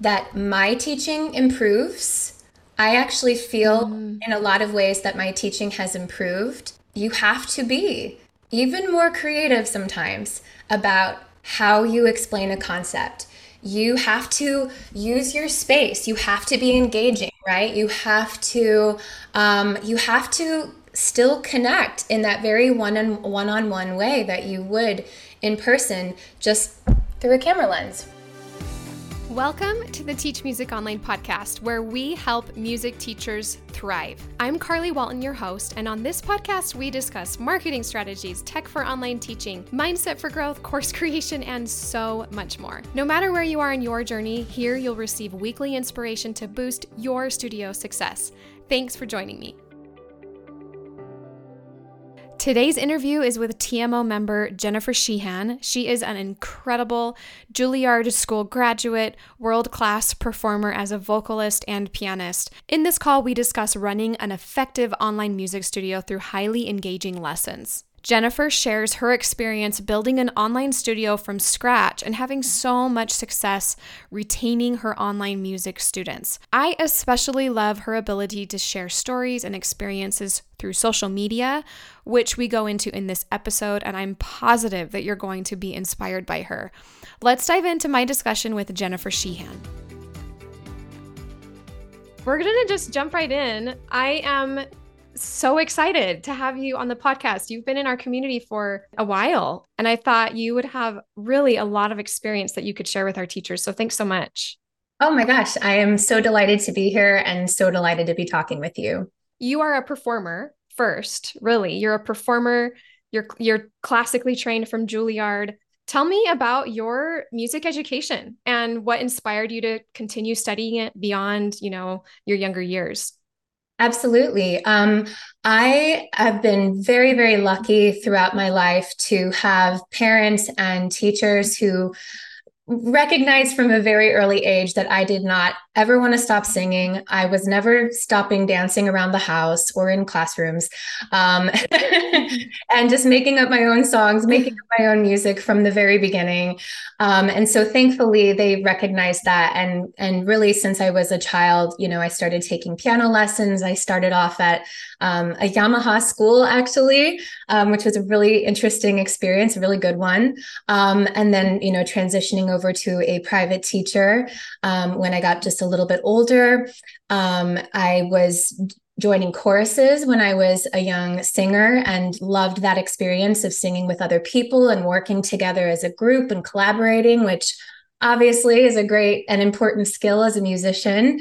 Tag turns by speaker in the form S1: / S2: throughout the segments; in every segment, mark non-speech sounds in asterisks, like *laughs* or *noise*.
S1: that my teaching improves. I actually feel mm. in a lot of ways that my teaching has improved. You have to be even more creative sometimes about how you explain a concept. You have to use your space. You have to be engaging, right? You have to um, you have to still connect in that very one on one on one way that you would in person, just through a camera lens.
S2: Welcome to the Teach Music Online podcast, where we help music teachers thrive. I'm Carly Walton, your host, and on this podcast, we discuss marketing strategies, tech for online teaching, mindset for growth, course *laughs* creation, and so much more. No matter where you are in your journey, here you'll receive weekly inspiration to boost your studio success. Thanks for joining me. Today's interview is with TMO member Jennifer Sheehan. She is an incredible Juilliard School graduate, world class performer as a vocalist and pianist. In this call, we discuss running an effective online music studio through highly engaging lessons. Jennifer shares her experience building an online studio from scratch and having so much success retaining her online music students. I especially love her ability to share stories and experiences through social media, which we go into in this episode, and I'm positive that you're going to be inspired by her. Let's dive into my discussion with Jennifer Sheehan. We're going to just jump right in. I am so excited to have you on the podcast. You've been in our community for a while, and I thought you would have really a lot of experience that you could share with our teachers. So thanks so much.
S1: Oh my gosh, I am so delighted to be here and so delighted to be talking with you.
S2: You are a performer first, really. You're a performer. You're you're classically trained from Juilliard. Tell me about your music education and what inspired you to continue studying it beyond, you know, your younger years.
S1: Absolutely. Um, I have been very, very lucky throughout my life to have parents and teachers who recognized from a very early age that I did not ever want to stop singing. I was never stopping dancing around the house or in classrooms, um, *laughs* and just making up my own songs, making up my own music from the very beginning. Um, and so, thankfully, they recognized that. And and really, since I was a child, you know, I started taking piano lessons. I started off at um, a Yamaha school, actually, um, which was a really interesting experience, a really good one. Um, and then, you know, transitioning over to a private teacher um, when I got just a little bit older. Um, I was joining choruses when I was a young singer and loved that experience of singing with other people and working together as a group and collaborating, which obviously is a great and important skill as a musician.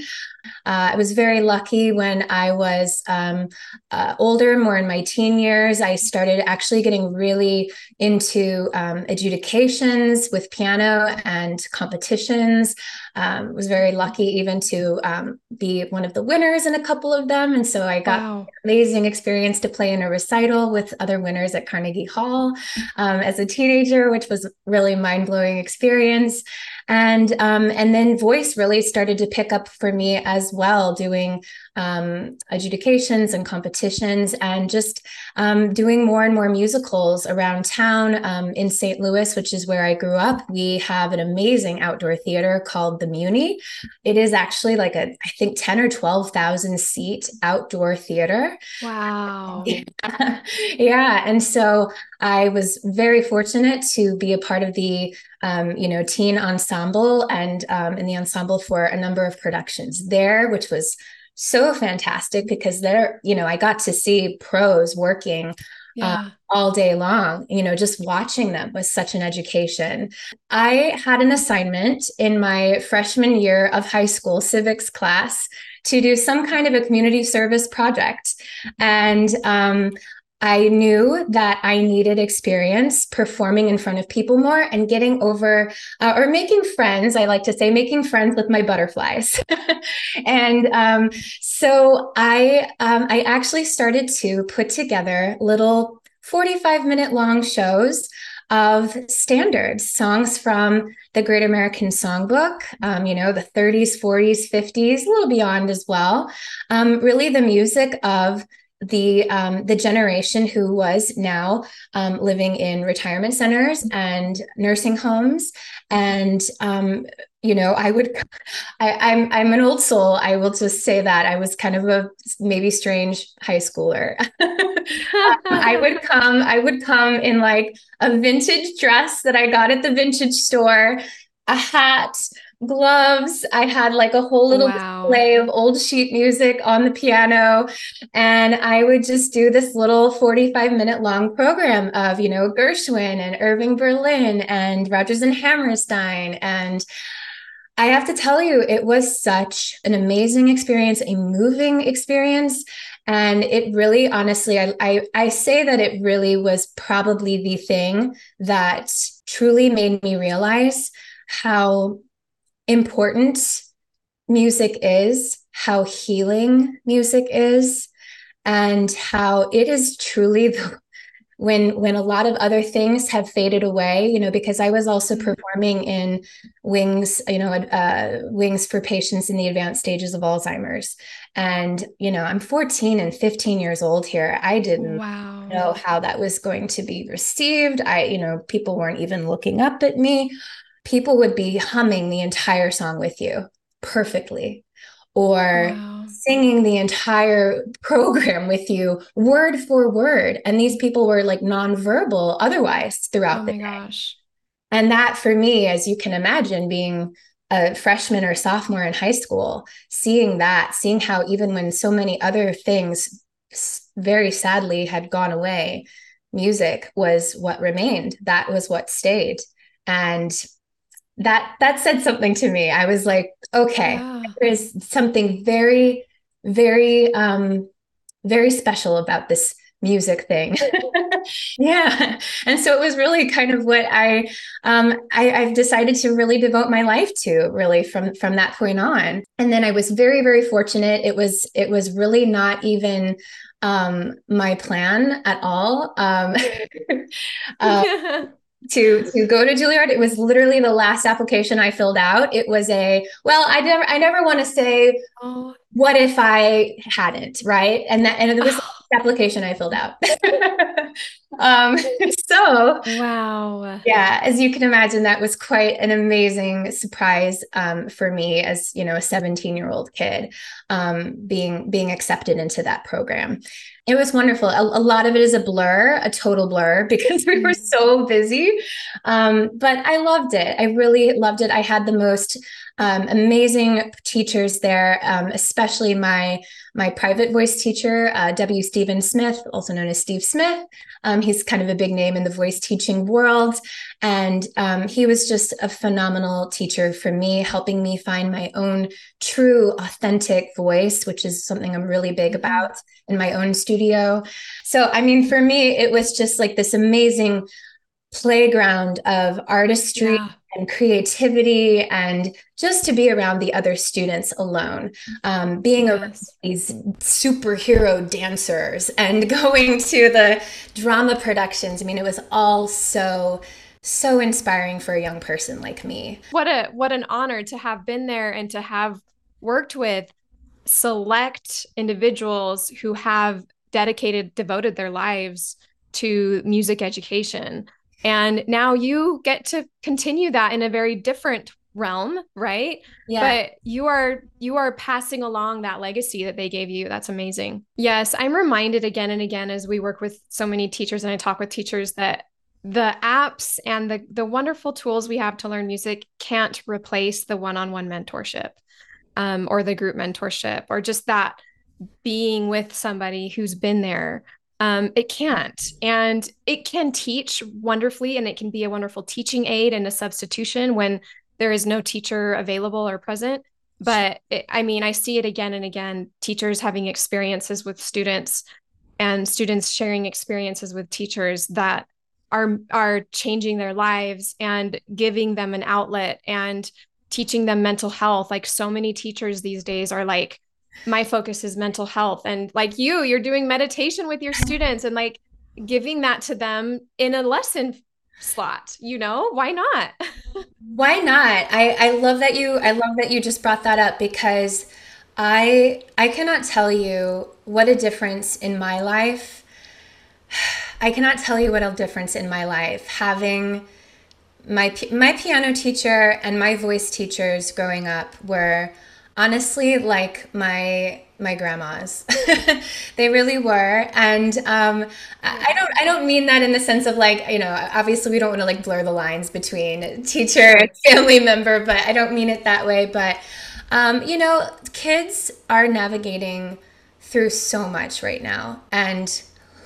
S1: Uh, I was very lucky when I was um, uh, older, more in my teen years. I started actually getting really into um, adjudications with piano and competitions. Um, was very lucky even to um, be one of the winners in a couple of them, and so I got wow. amazing experience to play in a recital with other winners at Carnegie Hall um, as a teenager, which was really mind blowing experience and um, and then voice really started to pick up for me as well doing um, adjudications and competitions and just um, doing more and more musicals around town um, in st louis which is where i grew up. We have an amazing outdoor theater called the Muny. It is actually like a i think 10 or 12000 seat outdoor theater.
S2: Wow.
S1: Yeah. *laughs* yeah. And so i was very fortunate to be a part of the um, you know, teen ensemble and um, in the ensemble for a number of productions there, which was so fantastic because there, you know, I got to see pros working uh, yeah. uh, all day long. You know, just watching them was such an education. I had an assignment in my freshman year of high school civics class to do some kind of a community service project. And um, I knew that I needed experience performing in front of people more and getting over uh, or making friends. I like to say making friends with my butterflies. *laughs* and um, so I um, I actually started to put together little 45 minute long shows of standards, songs from the Great American Songbook, um, you know, the 30s, 40s, 50s, a little beyond as well. Um, really, the music of the um, the generation who was now um, living in retirement centers and nursing homes. And um, you know i would *laughs* I, I'm, I'm an old soul. I will just say that i was kind of a maybe strange high schooler. *laughs* I would come i would come in like a vintage dress that i got at the vintage store a hat gloves. I had like a whole little wow. display of old sheet music on the piano. And I would just do this little 45 minute long program of, you know, Gershwin and Irving Berlin and Rodgers and Hammerstein. And I have to tell you, it was such an amazing experience, a moving experience. And it really, honestly, I, I, I say that it really was probably the thing that truly made me realize how important music is, how healing music is, and how it is truly *laughs* the, when when a lot of other things have faded away you know because i was also mm-hmm. performing in wings you know uh, wings for patients in the advanced stages of alzheimer's and you know i'm 14 and 15 years old here i didn't wow. know how that was going to be received i you know people weren't even looking up at me people would be humming the entire song with you perfectly or wow. singing the entire program *laughs* with you word for word and these people were like nonverbal otherwise throughout oh the day gosh. and that for me as you can imagine being a freshman or sophomore in high school seeing that seeing how even when so many other things very sadly had gone away music was what remained that was what stayed and that that said something to me. I was like, okay, yeah. there's something very, very, um, very special about this music thing. *laughs* yeah. And so it was really kind of what I um I, I've decided to really devote my life to really from from that point on. And then I was very, very fortunate. It was it was really not even um my plan at all. Um *laughs* uh, *laughs* to to go to Juilliard. It was literally the last application I filled out. It was a well, I never I never want to say oh. what if I hadn't, right? And that and it was oh. the *sighs* application I filled out. *laughs* um *laughs* so wow. Yeah, as you can imagine, that was quite an amazing surprise um, for me as you know a 17 year old kid um, being being accepted into that program. It was wonderful. A, a, lot of it is a blur, a total blur, *laughs* because we were mm. so busy. Um, but I loved it. I really loved it. I had the most um, amazing teachers there, um, especially my my private voice teacher, uh, W. Stephen Smith, also known as Steve Smith. Um, he's kind of a big name in the voice teaching world. And um, he was just a phenomenal teacher for me, helping me find my own true, authentic voice, which is something I'm really big mm-hmm. about in my own studio. So, I mean, for me, it was just like this amazing playground of artistry yeah. and creativity and just to be around the other students alone um, being yes. around these superhero dancers and *laughs* going to the drama productions i mean it was all so so inspiring for a young person like me
S2: what a what an honor to have been there and to have worked with select individuals who have dedicated devoted their lives to music education and now you get to continue that in a very different realm, right? Yeah. But you are you are passing along that legacy that they gave you. That's amazing. Yes, I'm reminded again and again as we work with so many teachers and I talk with teachers that the apps and the the wonderful tools we have to learn music can't replace the one-on-one mentorship um, or the group mentorship or just that being with somebody who's been there um, it can't. And it can teach wonderfully, and it can be a wonderful teaching aid and a substitution when there is no teacher available or present. But it, I mean, I see it again and again teachers having experiences with students and students sharing experiences with teachers that are are changing their lives and giving them an outlet and teaching them mental health. Like so many teachers these days are like my focus is mental health. And like you you're doing meditation with your students and like giving that to them in a lesson slot you know? Why not? *laughs*
S1: Why not? I i love that you i love that you just brought that up because i i cannot tell you what a difference in my life i cannot tell you what a difference in my life having my my piano teacher and my voice teachers growing up were honestly like my my grandmas. *laughs* They really were and um, I, don't i don't mean that in the sense of like you know obviously we don't want to like blur the lines between teacher and family member but i don't mean it that way but um, you know kids are navigating through so much right now and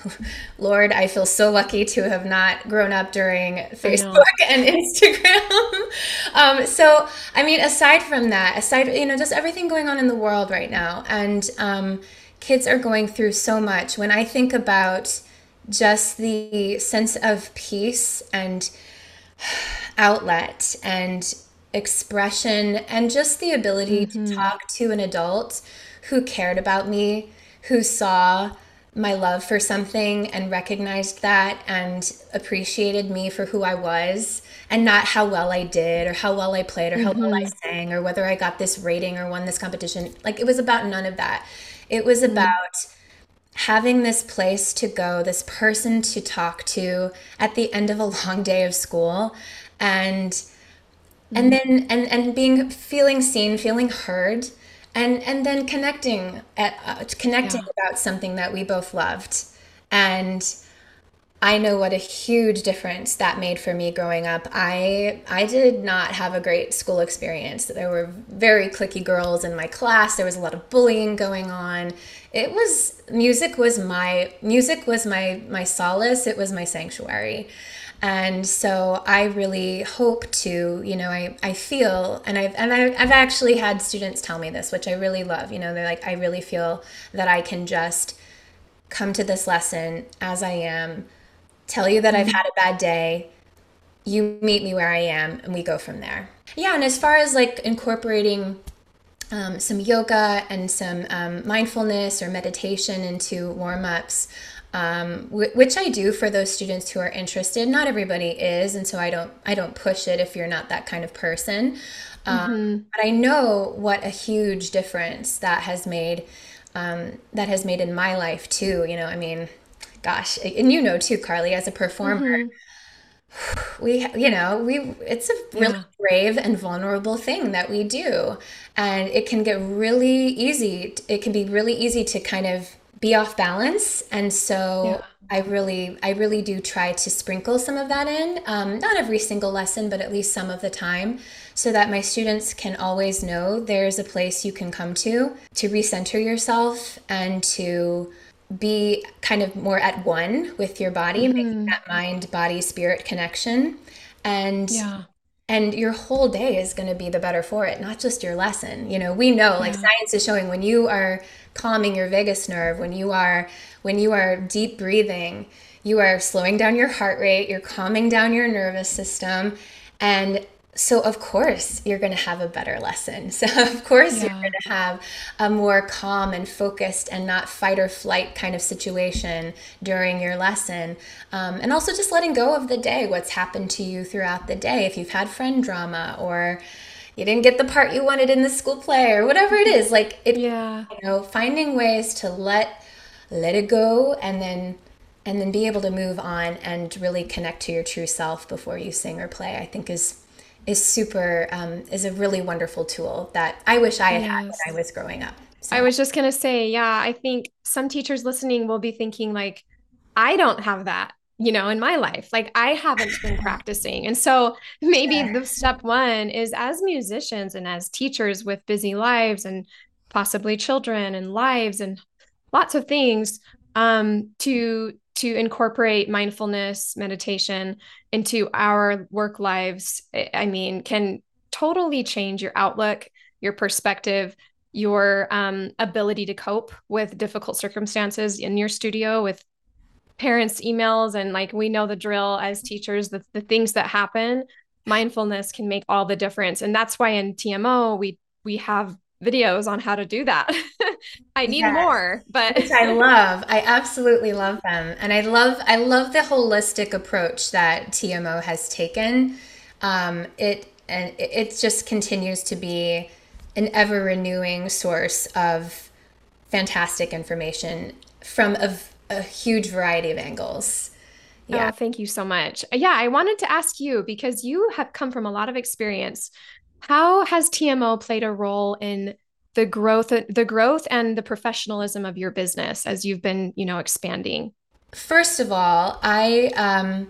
S1: *laughs* Lord, I feel so lucky to have not grown up during Facebook *laughs* and Instagram. um, so, I mean, aside from that, aside, you know, just everything going on in the world right now, and um, kids are going through so much. When I think about just the sense of peace and *sighs* outlet and expression and just the ability mm-hmm. to talk to an adult who cared about me, who saw my love for something and recognized that and appreciated me for who I was and not how well I did or how well I played or how mm-hmm. well I mm-hmm. sang or whether I got this rating or won this competition. Like it was about none of that. It was mm-hmm. about having this place to go, this person to talk to at the end of a *laughs* long day of school and mm-hmm. and then and and being feeling seen, feeling heard and and then connecting at, uh, connecting yeah. about something that we both loved and I know what a huge difference that made for me growing up. I I did not have a great school experience. There were very cliquey girls in my class. There was a lot of bullying going on. It was music was my music was my my solace. It was my sanctuary. And so I really hope to, you know, I, I feel, and I've, and I've, I've actually had students tell me this, which I really love, you know, they're like, I really feel that I can just come to this lesson as I am, tell you that I've mm-hmm. had a bad day, you meet me where I am, and we go from there. Yeah. And as far as like incorporating um, some yoga and some um, mindfulness or meditation into warm ups, um, which I do for those students who are interested. Not everybody is, and so I don't I don't push it if you're not that kind of person. Um, mm-hmm. But I know what a huge difference that has made. Um, that has made in my life too. You know, I mean, gosh, and you know too, Carly, as a performer. Mm-hmm *sighs* we you know we it's a really yeah. brave and vulnerable thing that we do and it can get really easy it can be really easy to kind of be off balance and so yeah. i really i really do try to sprinkle some of that in um, not every single lesson but at least some of the time so that my students can always know there's a place you can come to to recenter yourself and to be kind of more at one with your body mm-hmm. making that mind body spirit connection and yeah and your whole day is going to be the better for it not just your lesson you know we know like science is showing when you are calming your vagus nerve when you are when you are deep breathing you are slowing down your heart rate you're calming down your nervous system and so of course you're going to have a better lesson. *laughs* So of course yeah. you're going to have a more calm and focused and not fight or flight kind of situation during your lesson. Um, and also just letting go of the day what's happened to you throughout the day. If you've had friend drama or you didn't get the part you wanted in the school play or whatever it is like it yeah. you know finding ways to let let it go and then and then be able to move on and really connect to your true self before you sing or play i think is is super um, is a really wonderful tool that I wish I had yes. had when I was growing up.
S2: So. I was just gonna say, yeah, I think some teachers listening will be thinking like, I don't have that, you know, in my life. Like I haven't been *laughs* practicing, and so maybe yeah. the step one is as musicians and as teachers with busy lives and possibly children and lives and lots of things um, to to incorporate mindfulness meditation into our work lives i mean can totally change your outlook your perspective your um, ability to cope with difficult circumstances in your studio with parents emails. And like we know the drill as teachers the, the things that happen mindfulness can make all the difference. And that's why in tmo we we have videos on how to do that. *laughs* I need yes. more, but
S1: Which I love. I absolutely love them. And I love I love the holistic approach that TMO has taken. Um, it and it just continues to be an ever renewing source of fantastic information from a, a huge variety of angles
S2: Yeah. Oh, thank you so much. Yeah, I wanted to ask you because you have come from a lot of experience. How has TMO played a role in the growth the growth and the professionalism of your business as you've been, you know, expanding?
S1: First of all, I um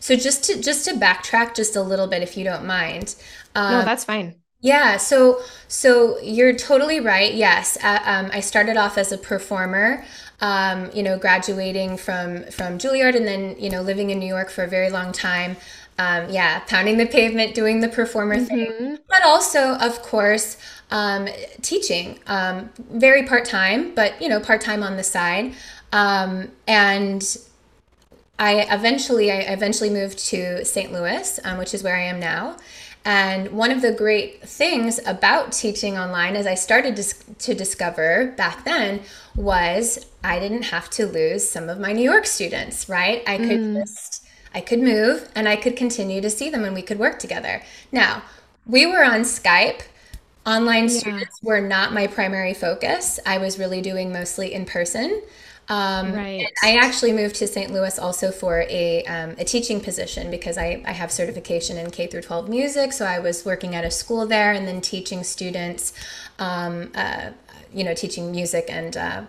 S1: so just to just to backtrack just a little bit if you don't mind.
S2: Um, no, that's fine.
S1: Yeah, so so you're totally right. Yes, uh, um, I started off as a performer um, you know, graduating from from Juilliard and then you know living in New York for a very long time. Um, yeah, pounding the pavement, doing the performer mm-hmm. thing, but also, of course, um, teaching. Um, very part time, but you know, part time on the side. Um, and I eventually, I eventually moved to St. Louis, um, which is where I am now. And one of the great things about teaching online, as I started to, to discover back then, was I didn't have to lose some of my New York students, right? I could mm. just, I could move and I could continue to see them and we could work together. Now, we were on Skype. Online yeah. students were not my primary focus. I was really doing mostly in person. Um, right. I actually moved to St. Louis also for a, um, a teaching position because I, I have certification in K through 12 music. So I was working at a school there and then teaching students um, uh, you know, teaching music and uh,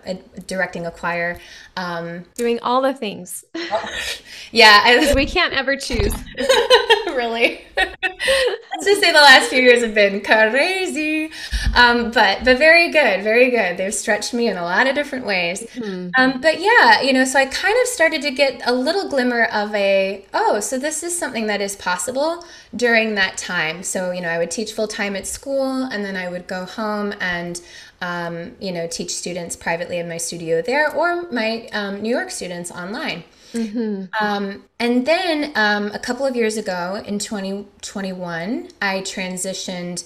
S1: directing a choir. Um,
S2: Doing all the things. *laughs*
S1: yeah.
S2: Because we can't ever choose. *laughs*
S1: really. *laughs* Let's just say the last few years have been crazy. Um, but, but very good, very good. They've stretched me in a lot of different ways. Mm-hmm. Um, but yeah, you know, so I kind of started to get a little glimmer of a, oh, so this is something that is possible during that time. So, you know, I would teach full time at school and then I would go home and um, you know, teach students privately in my studio there or my um, New York students online. Mm-hmm. Um, and then um, a couple of years ago in 2021, I transitioned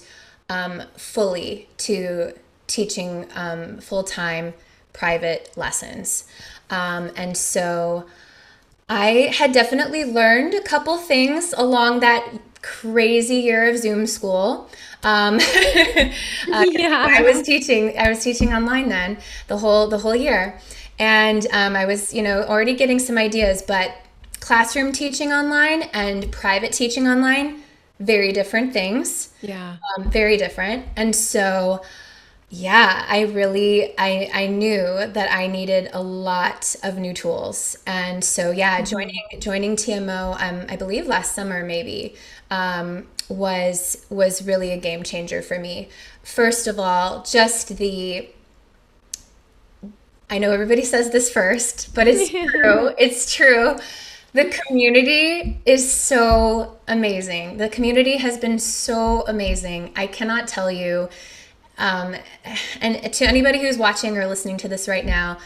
S1: um, fully to teaching um, full time private lessons. and so I had definitely learned a couple things along that crazy year of Zoom school. Um, *laughs* uh, yeah. I was teaching. I was teaching online then the whole the whole year, and um, I was you know already getting some ideas. But classroom teaching online and private teaching online, very different things.
S2: Yeah,
S1: um, very different. And so, yeah, I really I I knew that I needed a lot of new tools. And so yeah, mm-hmm. joining joining TMO, um, I believe last summer maybe um, was was really a game changer for me. First of all, just the I know everybody says this first, but it's *laughs* true. It's true. The community is so amazing. The community has been so amazing. I cannot tell you. Um, and to anybody who's watching or listening to this right now,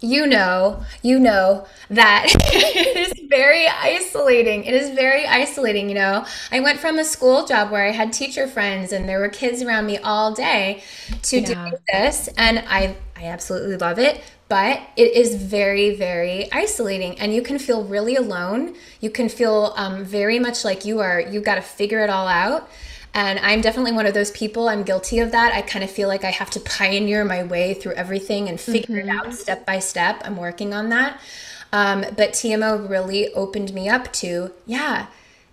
S1: you know, you know that *laughs* it is very isolating. It is very isolating, you know. I went from a school job where I had teacher friends and there were kids around me all day to yeah. doing this and I I absolutely love it, but it is very very isolating and you can feel really alone. You can feel um, very much like you are you've got to figure it all out and I'm definitely one of those people. I'm guilty of that. I kind of feel like I have to pioneer my way through everything and figure mm-hmm. it out mm-hmm. step by step. I'm working on that. Um, but TMO really opened me up to, yeah,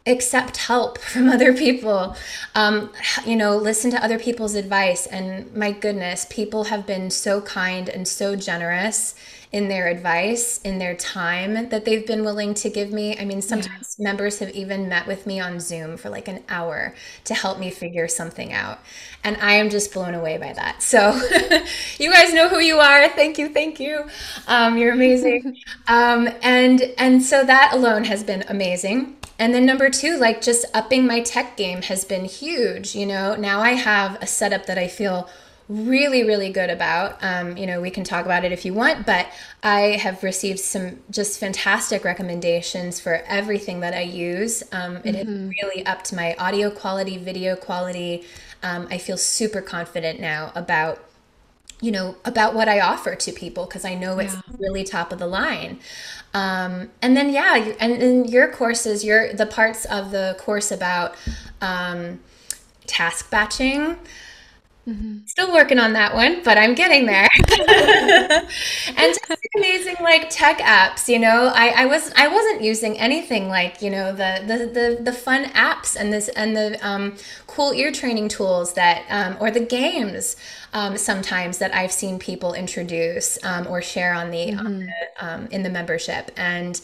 S1: accept help *laughs* from other people. Um, you know, listen to other people's advice. And my goodness, people have been so kind and so generous in their advice, in their time that they've been willing to give me. I mean, sometimes yeah. members have even met with me on Zoom for like an hour to help me figure something out. And I am just blown away by that. So *laughs* you guys know who you are. Thank you. Thank you. Um, you're amazing. *laughs* um, and, and so that alone has been amazing. And then number two, like just upping my tech game has been huge. You know, now I have a setup that I feel really, really good about. Um, you know, we can talk about it if you want, but I have received some just fantastic recommendations for everything that I use. Um, it mm-hmm. has really upped my audio quality, video quality. Um, I feel super confident now about you know about what i offer to people because i know it's yeah. really top of the line um, and then yeah and in your courses your the parts of the course about um, task batching Mm-hmm. Still working on that one, but I'm getting there. *laughs* *laughs* and just amazing like tech apps, you know. I, I was I wasn't using anything like, you know, the the the, the fun apps and this and the um, cool ear training tools that um, or the games um, sometimes that I've seen people introduce um, or share on the, mm-hmm. on the um, in the membership. And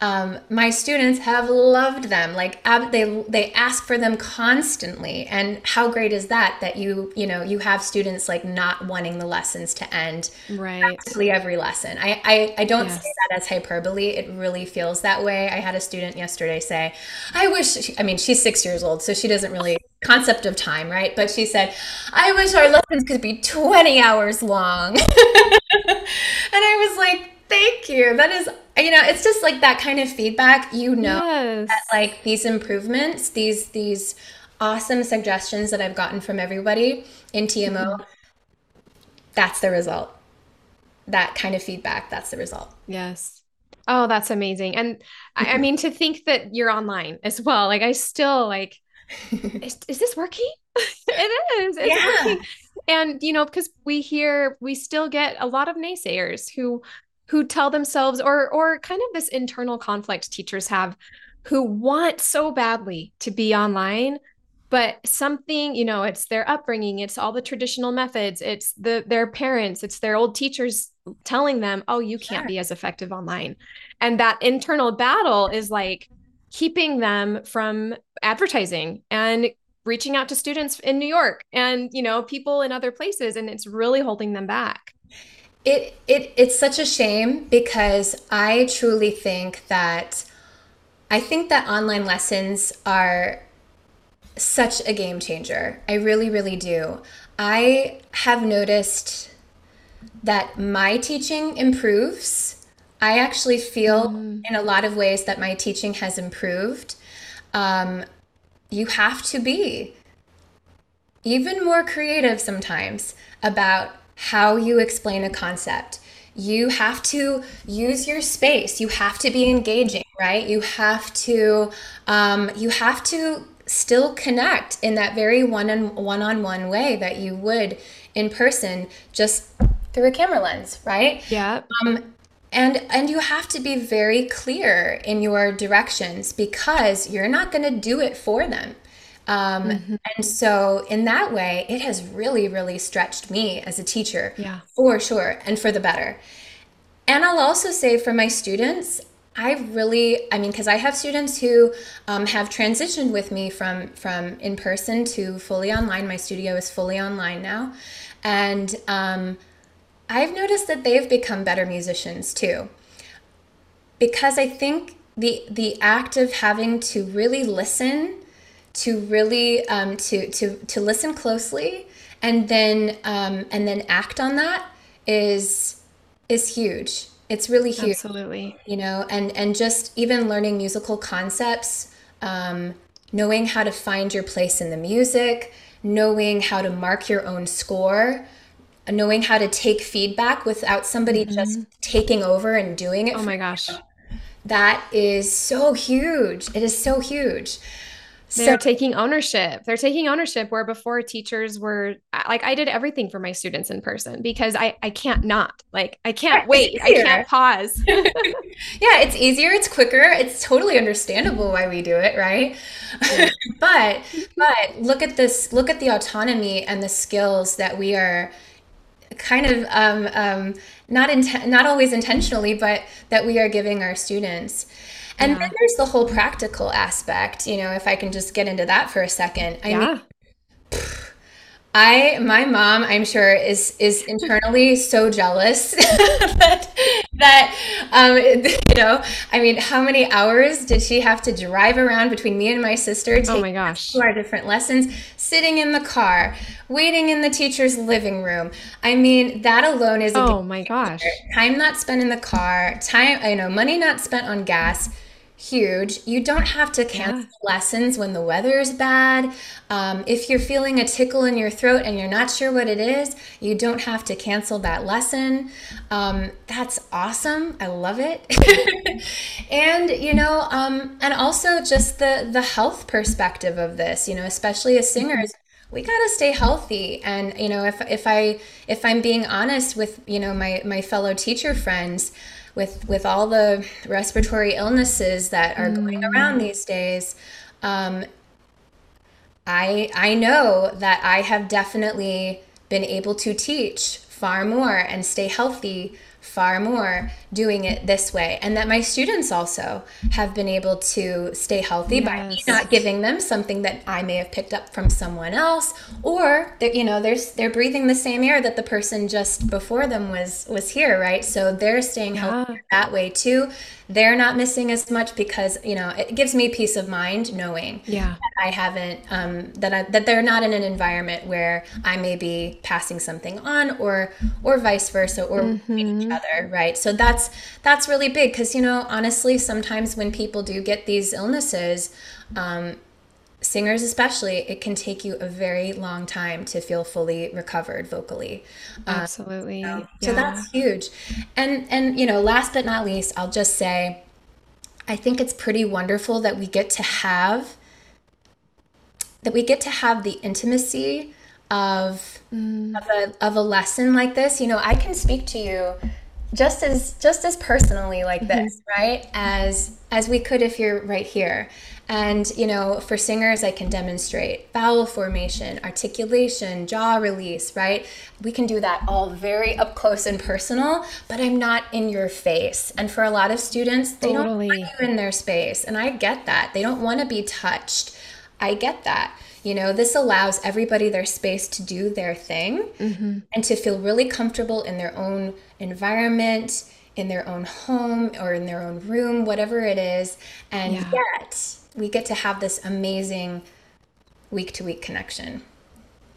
S1: um, my students have loved them. Like ab- they they ask for them constantly. And how great is that that you you know you have students like not wanting the lessons to end
S2: right.
S1: practically every lesson. I i, I don't yes. say that as hyperbole. It really feels that way. I had a student yesterday say i wish i mean she's six years old so she doesn't really concept of time right? But she said i wish our lessons could be 20 hours long. *laughs* And i was like Thank you. That is, you know, it's just like that kind of feedback. You know, yes. that like these improvements, these these awesome suggestions that I've gotten from everybody in TMO, mm-hmm. that's the result. That kind of feedback, that's the result.
S2: Yes. Oh, that's amazing. And I, I *laughs* mean, to think that you're online as well, like I still like, *laughs* is, is this working? *laughs* it is. It's yeah. working. And, you know, because we hear, we still get a lot of naysayers who who tell themselves or or kind of this internal conflict teachers have who want so badly to be online but something you know it's their upbringing it's all the traditional methods it's the their parents it's their old teachers telling them oh you can't sure. be as effective online and that internal battle is like keeping them from advertising and reaching out to students in New York and you know people in other places and it's really holding them back
S1: it it it's such a shame because I truly think that I think that online lessons are such a game changer. I really really do. I have noticed that my teaching improves. I actually feel mm. in a lot of ways that my teaching has improved. Um, you have to be even more creative sometimes about how you explain a concept. You have to use your space. You have to be engaging, right? You have to um, you have to still connect in that very one on one on one way that you would in person, just through a camera lens, right?
S2: Yeah.
S1: Um, and and you have to be very clear in your directions because you're not going to do it for them um, mm-hmm. And so, in that way, it has really, really stretched me as a teacher,
S2: yeah.
S1: for sure, and for the better. And I'll also say for my students, I really, I mean, because I have students who um, have transitioned with me from from in person to fully online. My studio is fully online now, and um, I've noticed that they've become better musicians too. Because I think the the act of having to really listen to really um, to to to listen closely and then um, and then act on that is is huge. It's really huge.
S2: Absolutely.
S1: You know, and and just even learning musical concepts, um, knowing how to find your place in the music, knowing how to mark your own score, knowing how to take feedback without somebody mm-hmm. just taking over and doing it.
S2: Oh my gosh.
S1: That is so huge. It is so huge.
S2: They're so, taking ownership. They're taking ownership where before teachers were like, I did everything for my students in person because I, I can't not like, I can't wait. I can't pause. *laughs* *laughs*
S1: yeah. It's easier. It's quicker. It's totally understandable why we do it. Right. *laughs* but, but look at this, look at the autonomy and the skills that we are kind of, um, um, not, in, not always intentionally, but that we are giving our students. And yeah. then there's the whole practical aspect, you know, if I can just get into that for a second. I yeah. mean, I my mom, I'm sure, is is *laughs* internally so jealous *laughs* that that um, *laughs* you know, I mean, how many hours did she have to drive around between me and my sister
S2: oh my gosh.
S1: to our different lessons, sitting in the car, waiting in the teacher's living room. I mean, that alone is
S2: oh my gosh,
S1: time not spent in the car, time I know, money not spent on gas huge. You don't have to cancel yeah. lessons when the weather is bad. Um, if you're feeling a tickle in your throat and you're not sure what it is, you don't have to cancel that lesson. Um, that's awesome. I love it. *laughs* and you know, um, and also just the the health perspective of this. You know, especially as singers, we got to stay healthy and you know if if i if i'm being honest with you know my my fellow teacher friends with with all the respiratory illnesses that are mm. going around these days um, i i know that i have definitely been able to teach far more and stay healthy far more doing it this way and that my students also have been able to stay healthy yes. by me not giving them something that I may have picked up from someone else or that you know there's they're breathing the same air that the person just before them was was here right so they're staying yeah. healthy that way too they're not missing as much because you know it gives me peace of mind knowing
S2: yeah
S1: that I haven't um, that I, that they're not in an environment where I may be passing something on or or vice versa or mm-hmm. each other right so that's that's really big because you know honestly sometimes when people do get these illnesses um, singers especially it can take you a very long time to feel fully recovered vocally
S2: um, absolutely
S1: so, yeah. so that's huge and and you know last but not least i'll just say i think it's pretty wonderful that we get to have that we get to have the intimacy of mm. of, a, of a lesson like this you know i can speak to you just as just as personally like mm-hmm. this right? As as we could if you're right here. And you know for singers i can demonstrate vowel formation articulation jaw release right? We can do that all very up close and personal but i'm not in your face. And for a lot of students they totally. don't want you in their space. And i get that. They don't want to be touched. I get that you know, this allows everybody their space to do their thing mm-hmm. and to feel really comfortable in their own environment, in their own home or in their own room, whatever it is. And yeah. yet, we get to have this amazing week to week connection.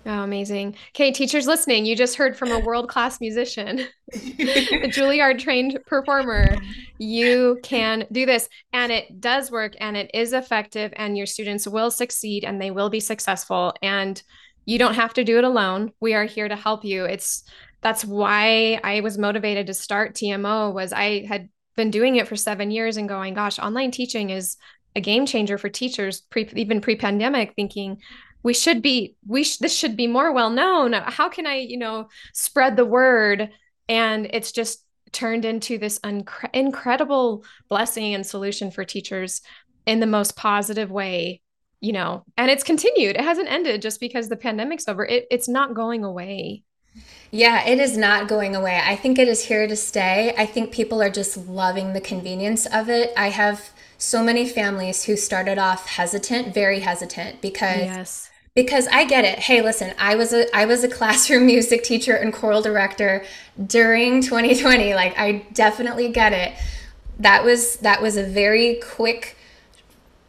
S2: Oh, amazing. Okay, teachers listening, you just heard from a world class musician, a *laughs* Juilliard trained performer. You *laughs* can do this, and it does work, and it is effective, and your students will succeed and they will be successful. And you don't have to do it alone. We are here to help you. It's that's why I was motivated to start TMO was I had been doing it for 7 years and going, gosh, online teaching is a game changer for teachers pre even pre-pandemic thinking we should be we sh- this should be more well known. How can i you know spread the word? And it's just turned into this incredible blessing and solution for teachers in the most positive way you know. And it's continued. It hasn't ended just because the pandemic's over. It, it's not going away.
S1: Yeah, it is not going away. I think it is here to stay. I think people are just loving the convenience of it. I have so many families who started off hesitant, very hesitant because yes because I get it. Hey, listen, I was a I was a *laughs* classroom music teacher and choral director during 2020. Like I definitely get it. That was that was a very quick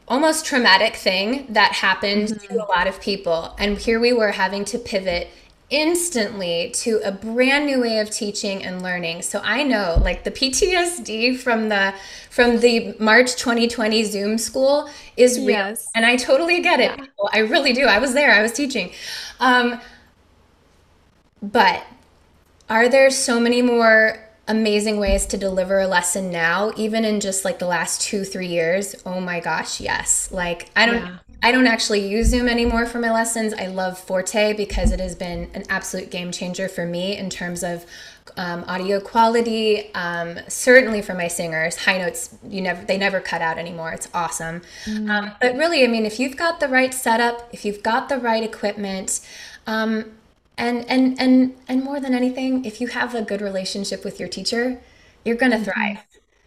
S1: almost traumatic thing that happened mm-hmm. to a lot of people. And here we were having to pivot instantly to a brand new way of teaching and learning. So I know like the PTSD from the from the March 2020 Zoom school is real. Yes. And I totally get it. Yeah. I really do. I was there. I was teaching. Um, but are there so many more amazing ways to deliver a lesson now even in just like the last 2 3 years? Oh my gosh, yes. Like I don't yeah. I don't actually use Zoom anymore for my lessons. I love Forte because it has been an absolute game changer for me in terms of um, audio quality. Um, certainly for my singers, high notes you never they never cut out anymore. It's awesome. Mm. Um, but really, I mean, if you've got the right setup, if you've got the right equipment, um, and and and and more than anything, if you have a good relationship with your teacher, you're gonna mm-hmm. thrive.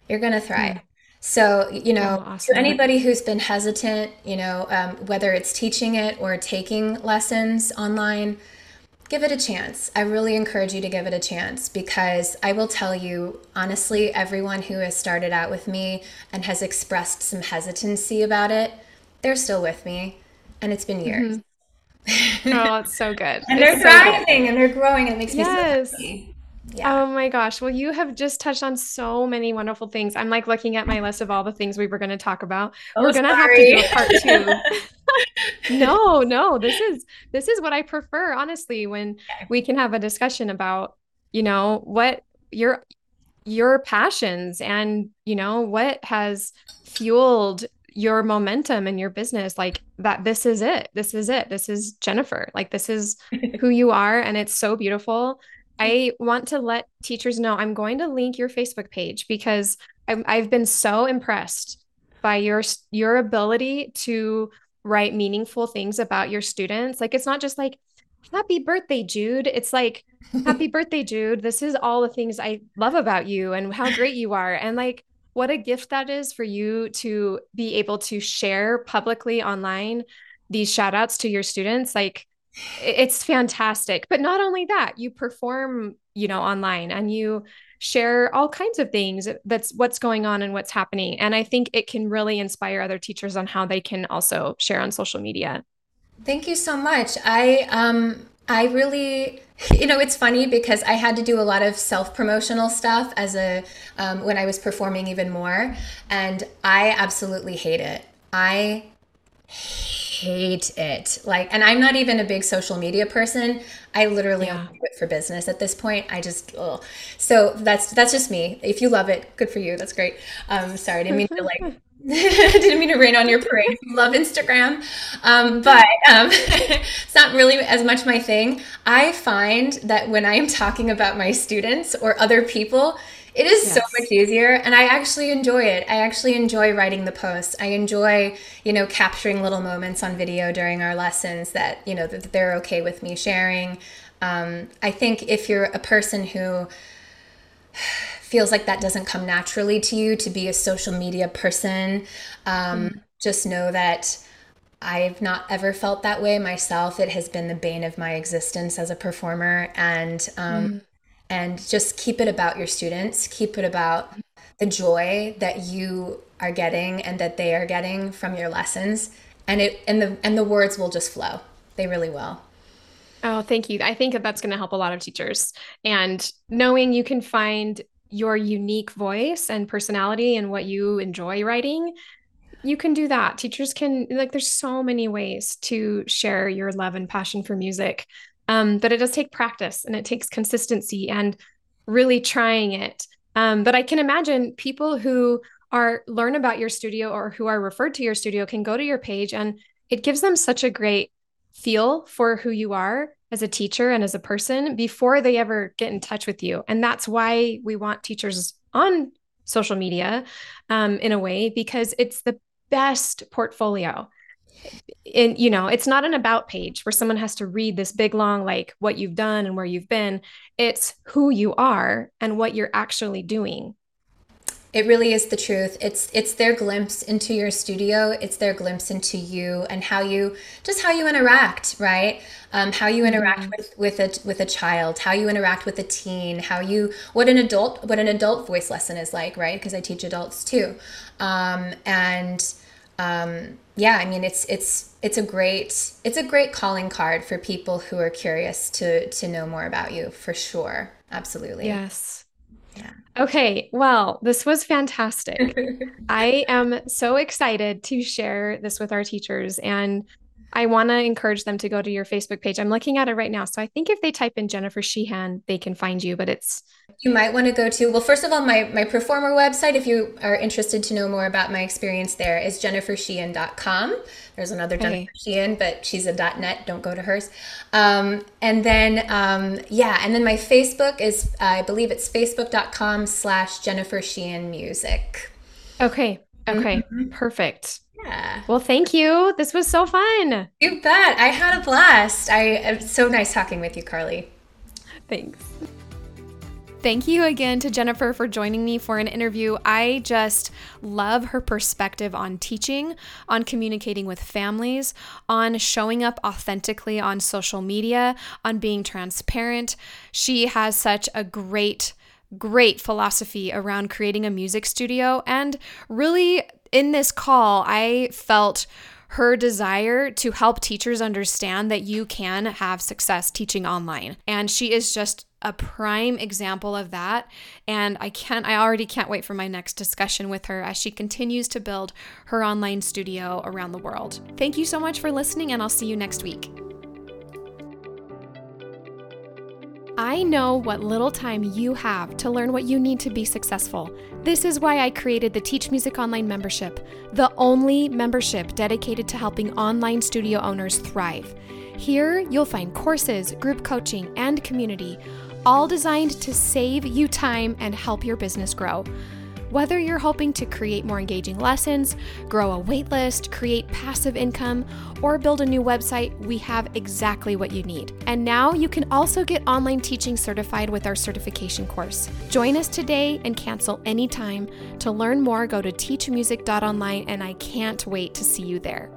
S1: You're gonna thrive. Mm. So, you know, oh, awesome. anybody who's been hesitant, you know, um, whether it's teaching it or taking lessons online, give it a chance. I really encourage you to give it a chance because I will tell you, honestly, everyone who has started out with me and has expressed some hesitancy about it, they're still with me. And it's been years.
S2: Mm-hmm. *laughs* oh, it's so good.
S1: and they're thriving so and they're growing and it makes yes. me so happy.
S2: Yeah. Oh my gosh. Well, you have just touched on so many wonderful things. I'm like looking at my *laughs* list of all the things we were going to talk about. Oh, we're going to have to do a part two. *laughs* no, no, this is this is what I prefer honestly when we can have a discussion about, you know, what your your passions and, you know, what has fueled your momentum and your business like that this is it this is it this is jennifer like this is *laughs* who you are and it's so beautiful i want to let teachers know i'm going to link your facebook page because I've, I've been so impressed by your your ability to write meaningful things about your students. Like it's not just like happy birthday jude. It's like happy *laughs* birthday jude. This is all the things i love about you and how great you are. And like what a gift that is for you to be able to share publicly online these shout outs to your students. Like it's fantastic. But not only that you perform you know online and you share all kinds of things that's what's going on and what's happening. And i think it can really inspire other teachers on how they can also share on social media.
S1: Thank you so much. I um i really you know it's funny because i had to do a lot of self-promotional stuff as a um, when i was performing even more. And i absolutely hate it. I hate it like and i'm not even a big social media person i literally yeah. do it for business at this point i just ugh. so that's that's just me if you love it good for you that's great um sorry i didn't mean to like *laughs* *laughs* didn't mean to rain on your parade. *laughs* Love Instagram, um, but um, it's not really as much my thing. I find that when I am talking about my students or other people, it is yes. so much easier, and I actually enjoy it. I actually enjoy writing the posts. I enjoy, you know, capturing little moments on video during our lessons that you know that they're okay with me sharing. Um, I think if you're a person who feels like that doesn't come naturally to you to be a social media person, um, mm. just know that I've not ever felt that way myself. It has been the bane of my existence as a performer, and um, mm. And just keep it about your students. Keep it about the joy that you are getting and that they are getting from your lessons, and it and the and the words will just flow. They really will.
S2: Oh, thank you. I think that that's going to help a lot of teachers. And knowing you can find your unique voice and personality and what you enjoy writing, you can do that. Teachers can, like, there's so many ways to share your love and passion for music. Um, but it does take practice and it takes consistency and really trying it. Um, but I can imagine people who are learn about your studio or who are referred to your studio can go to your page and it gives them such a great feel for who you are as a teacher and as a person before they ever get in touch with you. And that's why we want teachers on social media um, in a way, because it's the best portfolio. And, you know, it's not an about page where someone has to read this big, long, like what you've done and where you've been. It's who you are and what you're actually doing.
S1: It really is the truth. It's it's their glimpse into your studio. It's their glimpse into you and how you just how you interact, right? Um, how you interact mm-hmm. with with a with a child, how you interact with a teen, how you what an adult what an adult voice lesson is like, right? Because I teach adults too, um, and um, yeah, I mean it's it's it's a great it's a great calling card for people who are curious to to know more about you for sure. Absolutely.
S2: Yes. Yeah. Okay, well, this was fantastic. *laughs* I am so excited to share this with our teachers and I want to encourage them to go to your Facebook page. I'm looking at it right now. So I think if they type in Jennifer Sheehan, they can find you, but it's
S1: you might want to go to well, first of all, my my performer website, if you are interested to know more about my experience there, is jennifersheehan.com. There's another okay. Jennifer Sheehan, but she's a .net. Don't go to hers. Um, and then um, yeah, and then my Facebook is I believe it's facebook.com slash Jennifer Sheehan Music.
S2: Okay. Okay. Mm-hmm. Perfect. Yeah. Well, thank you. This was so fun.
S1: You bet. I had a blast. I it's so nice talking with you, Carly.
S2: Thanks. Thank you again to Jennifer for joining me for an interview. I just love her perspective on teaching, on communicating with families, on showing up authentically on social media, on being transparent. She has such a great great philosophy around creating a music studio and really in this call, I felt her desire to help teachers understand that you can have success teaching online. And she is just a prime example of that. And I can't, I already can't wait for my next discussion with her as she continues to build her online studio around the world. Thank you so much for listening, and I'll see you next week. I know what little time you have to learn what you need to be successful. This is why I created the Teach Music Online membership, the only membership dedicated to helping online studio owners thrive. Here, you'll find courses, group coaching, and community, all designed to save you time and help your business grow. Whether you're hoping to create more engaging lessons, grow a waitlist, create passive income, or build a new website, we have exactly what you need. And now you can also get online teaching certified with our certification course. Join us today and cancel anytime. To learn more, go to teachmusic.online, and I can't wait to see you there.